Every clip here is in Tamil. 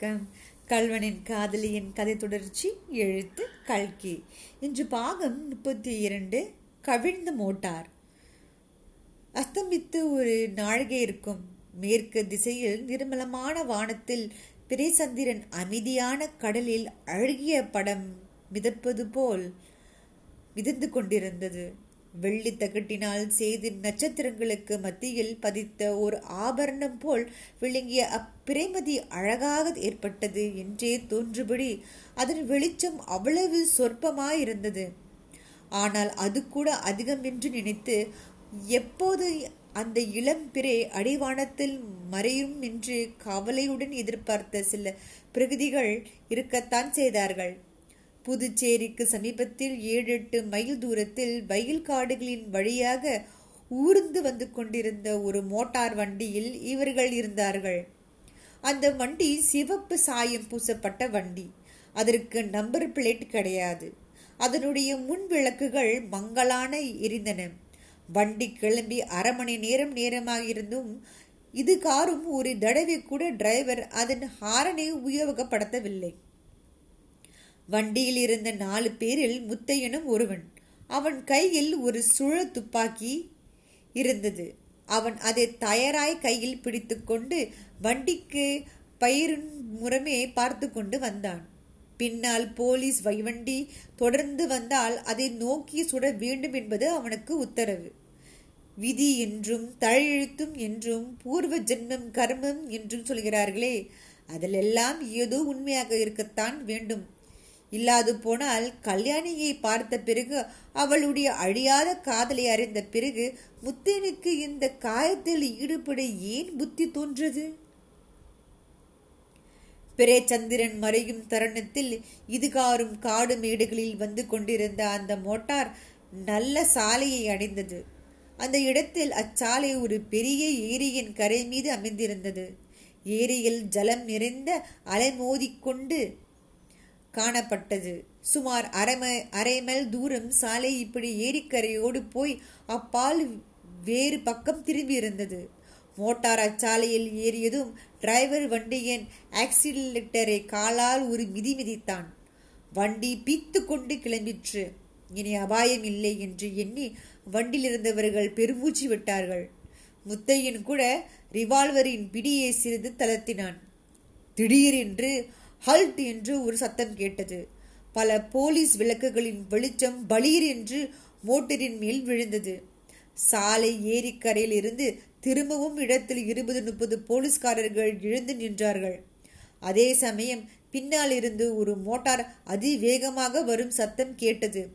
வணக்கம் கல்வனின் காதலியின் கதை தொடர்ச்சி எழுத்து கல்கி. இன்று பாகம் முப்பத்தி இரண்டு கவிழ்ந்த மோட்டார். அஸ்தமித்து ஒரு நாழிகை இருக்கும். மேற்கு திசையில் நிர்மலமான வானத்தில் பிரேசந்திரன் அமைதியான கடலில் அழகிய படம் மிதப்பது போல் மிதந்து கொண்டிருந்தது. வெள்ளி தகட்டினால் செய்து நட்சத்திரங்களுக்கு மத்தியில் பதித்த ஒரு ஆபரணம் போல் விளங்கிய அப்பிரேமதி அழகாக ஏற்பட்டது என்றே தோன்றுபடி அதன் வெளிச்சம் அவ்வளவு சொற்பமாயிருந்தது. ஆனால் அது கூட அதிகம் என்று நினைத்து எப்போது அந்த இளம் பிறை அடிவானத்தில் மறையும் என்று கவலையுடன் எதிர்பார்த்த சில பிரகதிகள் இருக்கத்தான் செய்தார்கள். புதுச்சேரிக்கு சமீபத்தில் ஏழு எட்டு மைல் தூரத்தில் வயல் காடுகளின் வழியாக ஊர்ந்து வந்து கொண்டிருந்த ஒரு மோட்டார் வண்டியில் இவர்கள் இருந்தார்கள். அந்த வண்டி சிவப்பு சாயம் பூசப்பட்ட வண்டி. அதற்கு நம்பர் பிளேட் கிடையாது. அதனுடைய முன் விளக்குகள் மங்களான எரிந்தன. வண்டி கிளம்பி அரை மணி நேரம் நேரமாக இருந்தும் இது காரும் ஒரு தடவை கூட டிரைவர் அதன் ஹாரனை உபயோகப்படுத்தவில்லை. வண்டியில் இருந்த நாலு பேரில் முத்தையனும் ஒருவன். அவன் கையில் ஒரு சுழல் துப்பாக்கி இருந்தது. அவன் அதை தயாராய் கையில் பிடித்துக்கொண்டு வண்டிக்கு பயிரின் முறமே பார்த்து கொண்டு வந்தான். பின்னால் போலீஸ் வைவண்டி தொடர்ந்து வந்தால் அதை நோக்கி சுட வேண்டும் என்பது அவனுக்கு உத்தரவு. விதி என்றும் தழையெழுத்தும் என்றும் பூர்வ ஜென்மம் கர்மம் என்றும் சொல்கிறார்களே. அதிலெல்லாம் ஏதோ உண்மையாக இருக்கத்தான் வேண்டும். இல்லாது போனால் கல்யாணியை பார்த்த பிறகு அவளுடைய அழியாத காதலை அறிந்த பிறகு முத்தேனுக்கு இந்த காயத்தில் ஈடுபட ஏன் புத்தி தோன்றது? பிரேச்சந்திரன் மறையும் தருணத்தில் இதுகாரும் காடு மேடுகளில் வந்து கொண்டிருந்த அந்த மோட்டார் நல்ல சாலையை அடைந்தது. அந்த இடத்தில் அச்சாலை ஒரு பெரிய ஏரியின் கரை மீது அமைந்திருந்தது. ஏரியில் ஜலம் நிறைந்த அலைமோதிக்கொண்டு காணப்பட்டது. சுமார் அரை அரை மைல் தூரம் சாலை இப்படி ஏரிக்கரையோடு போய் அப்பால் வேறு பக்கம் திரும்பி இருந்தது மோட்டார் அச்சாலையில் ஏறியதும் டிரைவர் வண்டியின் ஆக்சிலேட்டரை காலால் ஒரு மிதி மிதித்தான். வண்டி பீத்து கொண்டு கிளம்பிற்று. இனி அபாயம் இல்லை என்று எண்ணி வண்டியில் இருந்தவர்கள் பெருமூச்சு விட்டார்கள். முத்தையன் கூட ரிவால்வரின் பிடியை சிறிது தளர்த்தினான். திடீரென்று ஹல்ட் என்று ஒரு சத்தம் கேட்டது. பல போலீஸ் விளக்குகளின் வெளிச்சம் பளீர் என்று மோட்டரின் மேல் விழுந்தது. சாலை ஏரிக்கரையில் இருந்து திரும்பவும் இடத்தில் இருபது முப்பது போலீஸ்காரர்கள் எழுந்து நின்றார்கள். அதே சமயம் பின்னால் இருந்து ஒரு மோட்டார் அதிவேகமாக வரும் சத்தம் கேட்டது.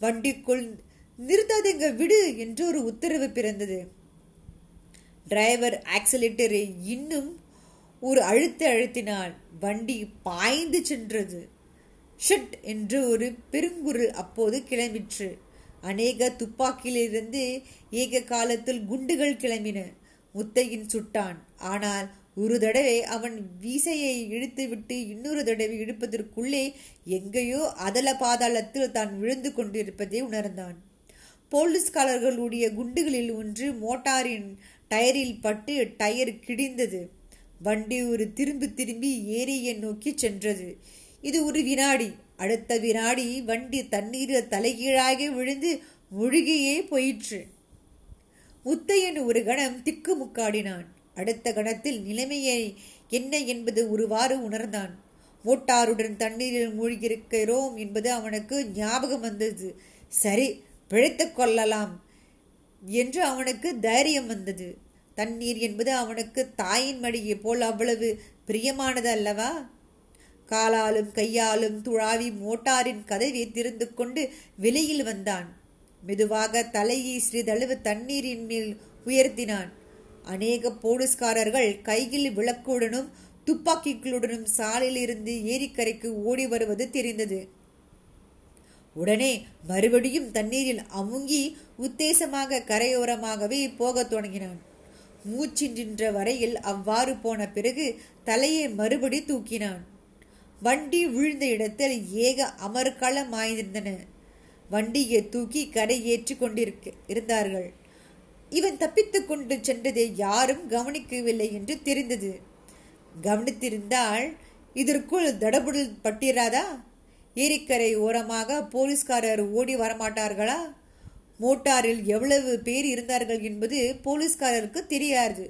வண்டிக்குள் நிறுத்தாதீங்க விடு என்று ஒரு உத்தரவு பிறந்தது. டிரைவர் ஆக்சிலேட்டரை இன்னும் ஒரு அழுத்த அழுத்தினால் வண்டி பாய்ந்து சென்றது. ஷட் என்று ஒரு பெருங்குரல் அப்போது கிளம்பிற்று. அநேக துப்பாக்கியிலிருந்து ஏக காலத்தில் குண்டுகள் கிளம்பின. முத்தையின் சுட்டான். ஆனால் ஒரு தடவை அவன் வீசையை இழுத்துவிட்டு இன்னொரு தடவை இழுப்பதற்குள்ளே எங்கேயோ அதல பாதாளத்தில் தான் விழுந்து கொண்டிருப்பதை உணர்ந்தான். போலீஸ்காரர்களுடைய குண்டுகளில் ஒன்று மோட்டாரின் டயரில் பட்டு டயர் கிடிந்தது. வண்டி ஒரு திரும்பி திரும்பி ஏரியை நோக்கி சென்றது. இது ஒரு வினாடி. அடுத்த வினாடி வண்டி தண்ணீர் தலைகீழாக விழுந்து முழுகியே போயிற்று. முத்தையன் ஒரு கணம் திக்கு முக்காடினான். அடுத்த கணத்தில் நிலைமையை என்ன என்பது ஒருவாறு உணர்ந்தான். மோட்டாருடன் தண்ணீரில் மூழ்கியிருக்கிறோம் என்பது அவனுக்கு ஞாபகம் வந்தது. சரி பிழைத்து கொள்ளலாம் என்று அவனுக்கு தைரியம் வந்தது. தண்ணீர் என்பது அவனுக்கு தாயின் மடியை போல் அவ்வளவு பிரியமானது அல்லவா? காலாலும் கையாலும் துழாவி மோட்டாரின் கதவை திறந்து கொண்டு வெளியில் வந்தான். மெதுவாக தலையை சிறிதளவு தண்ணீரின் மேல் உயர்த்தினான். அநேக போலீஸ்காரர்கள் கையில் விளக்குடனும் துப்பாக்கிகளுடனும் சாலையில் இருந்து ஏரிக்கரைக்கு ஓடி வருவது தெரிந்தது. உடனே மறுபடியும் தண்ணீரில் அமுங்கி உத்தேசமாக கரையோரமாகவே போகத் தொடங்கினான். மூச்சு நின்ற வரையில் அவ்வாறு போன பிறகு தலையை மறுபடி தூக்கினான். வண்டி விழுந்த இடத்தில் ஏக அமர்க்களமாயிருந்தன வண்டியை தூக்கி கரை ஏற்றி கொண்டிருக்க இருந்தார்கள். இவன் தப்பித்து கொண்டு சென்றதை யாரும் கவனிக்கவில்லை என்று தெரிந்தது. கவனித்திருந்தால் இதற்குள் தடபுடல் பட்டிராதா? ஏரிக்கரை ஓரமாக போலீஸ்காரர் ஓடி வரமாட்டார்களா? மோட்டாரில் எவ்வளவு பேர் இருந்தார்கள் என்பது போலீஸ்காரருக்கு தெரியாது.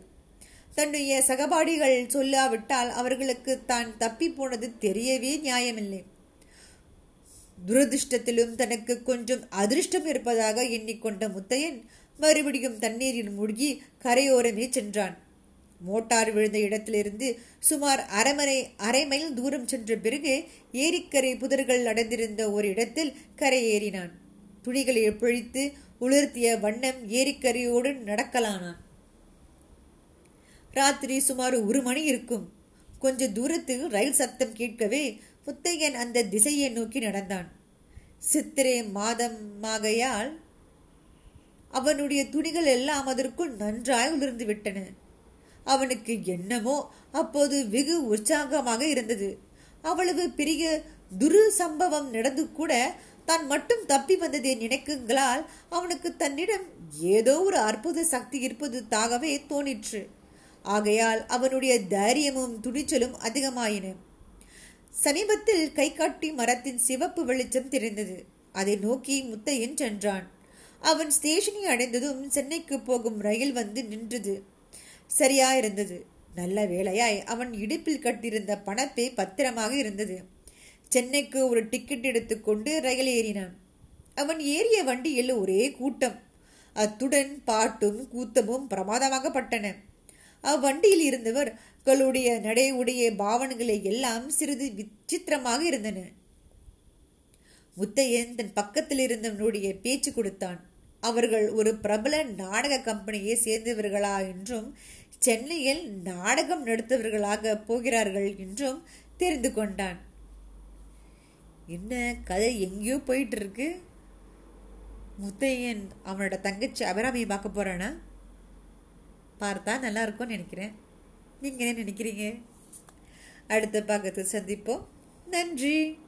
தன்னுடைய சகபாடிகள் சொல்லாவிட்டால் அவர்களுக்கு தான் தப்பி போனது தெரியவே நியாயமில்லை. துரதிருஷ்டத்திலும் தனக்கு கொஞ்சம் அதிர்ஷ்டம் இருப்பதாக எண்ணிக்கொண்ட முத்தையன் மறுபடியும் தண்ணீரில் மூழ்கி கரையோரமே சென்றான். மோட்டார் விழுந்த இடத்திலிருந்து சுமார் அரைமனை அரை மைல் தூரம் சென்ற பிறகு ஏரிக்கரை புதர்கள் அடைந்திருந்த ஒரு இடத்தில் கரையேறினான். துணிகளை பிழித்து உலர்த்திய வண்ணம் ஏரிக்கரையோடு நடக்கலானான் ராத்திரி சுமார் ஒரு மணி இருக்கும். கொஞ்ச தூரத்தில் ரயில் சத்தம் கேட்கவே முத்தையன் அந்த திசையை நோக்கி நடந்தான். சித்திரை மாதமாகையால் அவனுடைய துணிகள் எல்லாம் அதற்குள் நன்றாய் உலர்ந்து விட்டன. அவனுக்கு என்னமோ அப்போது வெகு உற்சாகமாக இருந்தது. அவ்வளவு பெரிய துரு சம்பவம் நடந்து கூட தான் மட்டும் தப்பி வந்ததை நினைக்குங்களால் அவனுக்கு தன்னிடம் ஏதோ ஒரு அற்புத சக்தி இருப்பது தாகவே தோணிற்று. ஆகையால் அவனுடைய தைரியமும் துணிச்சலும் அதிகமாயின. சமீபத்தில் கை காட்டி மரத்தின் சிவப்பு வெளிச்சம் தெரிந்தது. அதை நோக்கி முத்தையன் சென்றான். அவன் ஸ்டேஷனை அடைந்ததும் சென்னைக்கு போகும் ரயில் வந்து நின்றது. சரியா இருந்தது நல்ல வேளையாய் அவன் இடுப்பில் கட்டியிருந்த பணப்பை பத்திரமாக இருந்தது. சென்னைக்கு ஒரு டிக்கெட் எடுத்துக்கொண்டு ரயில் ஏறினான். அவன் ஏறிய வண்டியில் ஒரே கூட்டம். அத்துடன் பாட்டும் கூத்தமும் பிரமாதமாகப்பட்டன. அவ்வண்டியில் இருந்தவர்களுடைய நடை உடைய பாவனைகளை எல்லாம் சிறிது விசித்திரமாக இருந்தன. முத்தையன் தன் பக்கத்தில் இருந்தவனுடைய பேச்சு கொடுத்தான். அவர்கள் ஒரு பிரபல நாடக கம்பெனியை சேர்ந்தவர்களா என்றும் சென்னையில் நாடகம் நடத்தவர்களாக போகிறார்கள் என்றும் தெரிந்து கொண்டான். என்ன கதை எங்கேயோ போயிட்டு இருக்கு முத்தையன் அவனோட தங்கச்சி அபராமியை பார்க்க போறானா? பார்த்தா நல்லா இருக்கும்னு நினைக்கிறேன். நீங்கள் என்ன நினைக்கிறீங்க? அடுத்த பக்கத்தில் சந்திப்போம். நன்றி.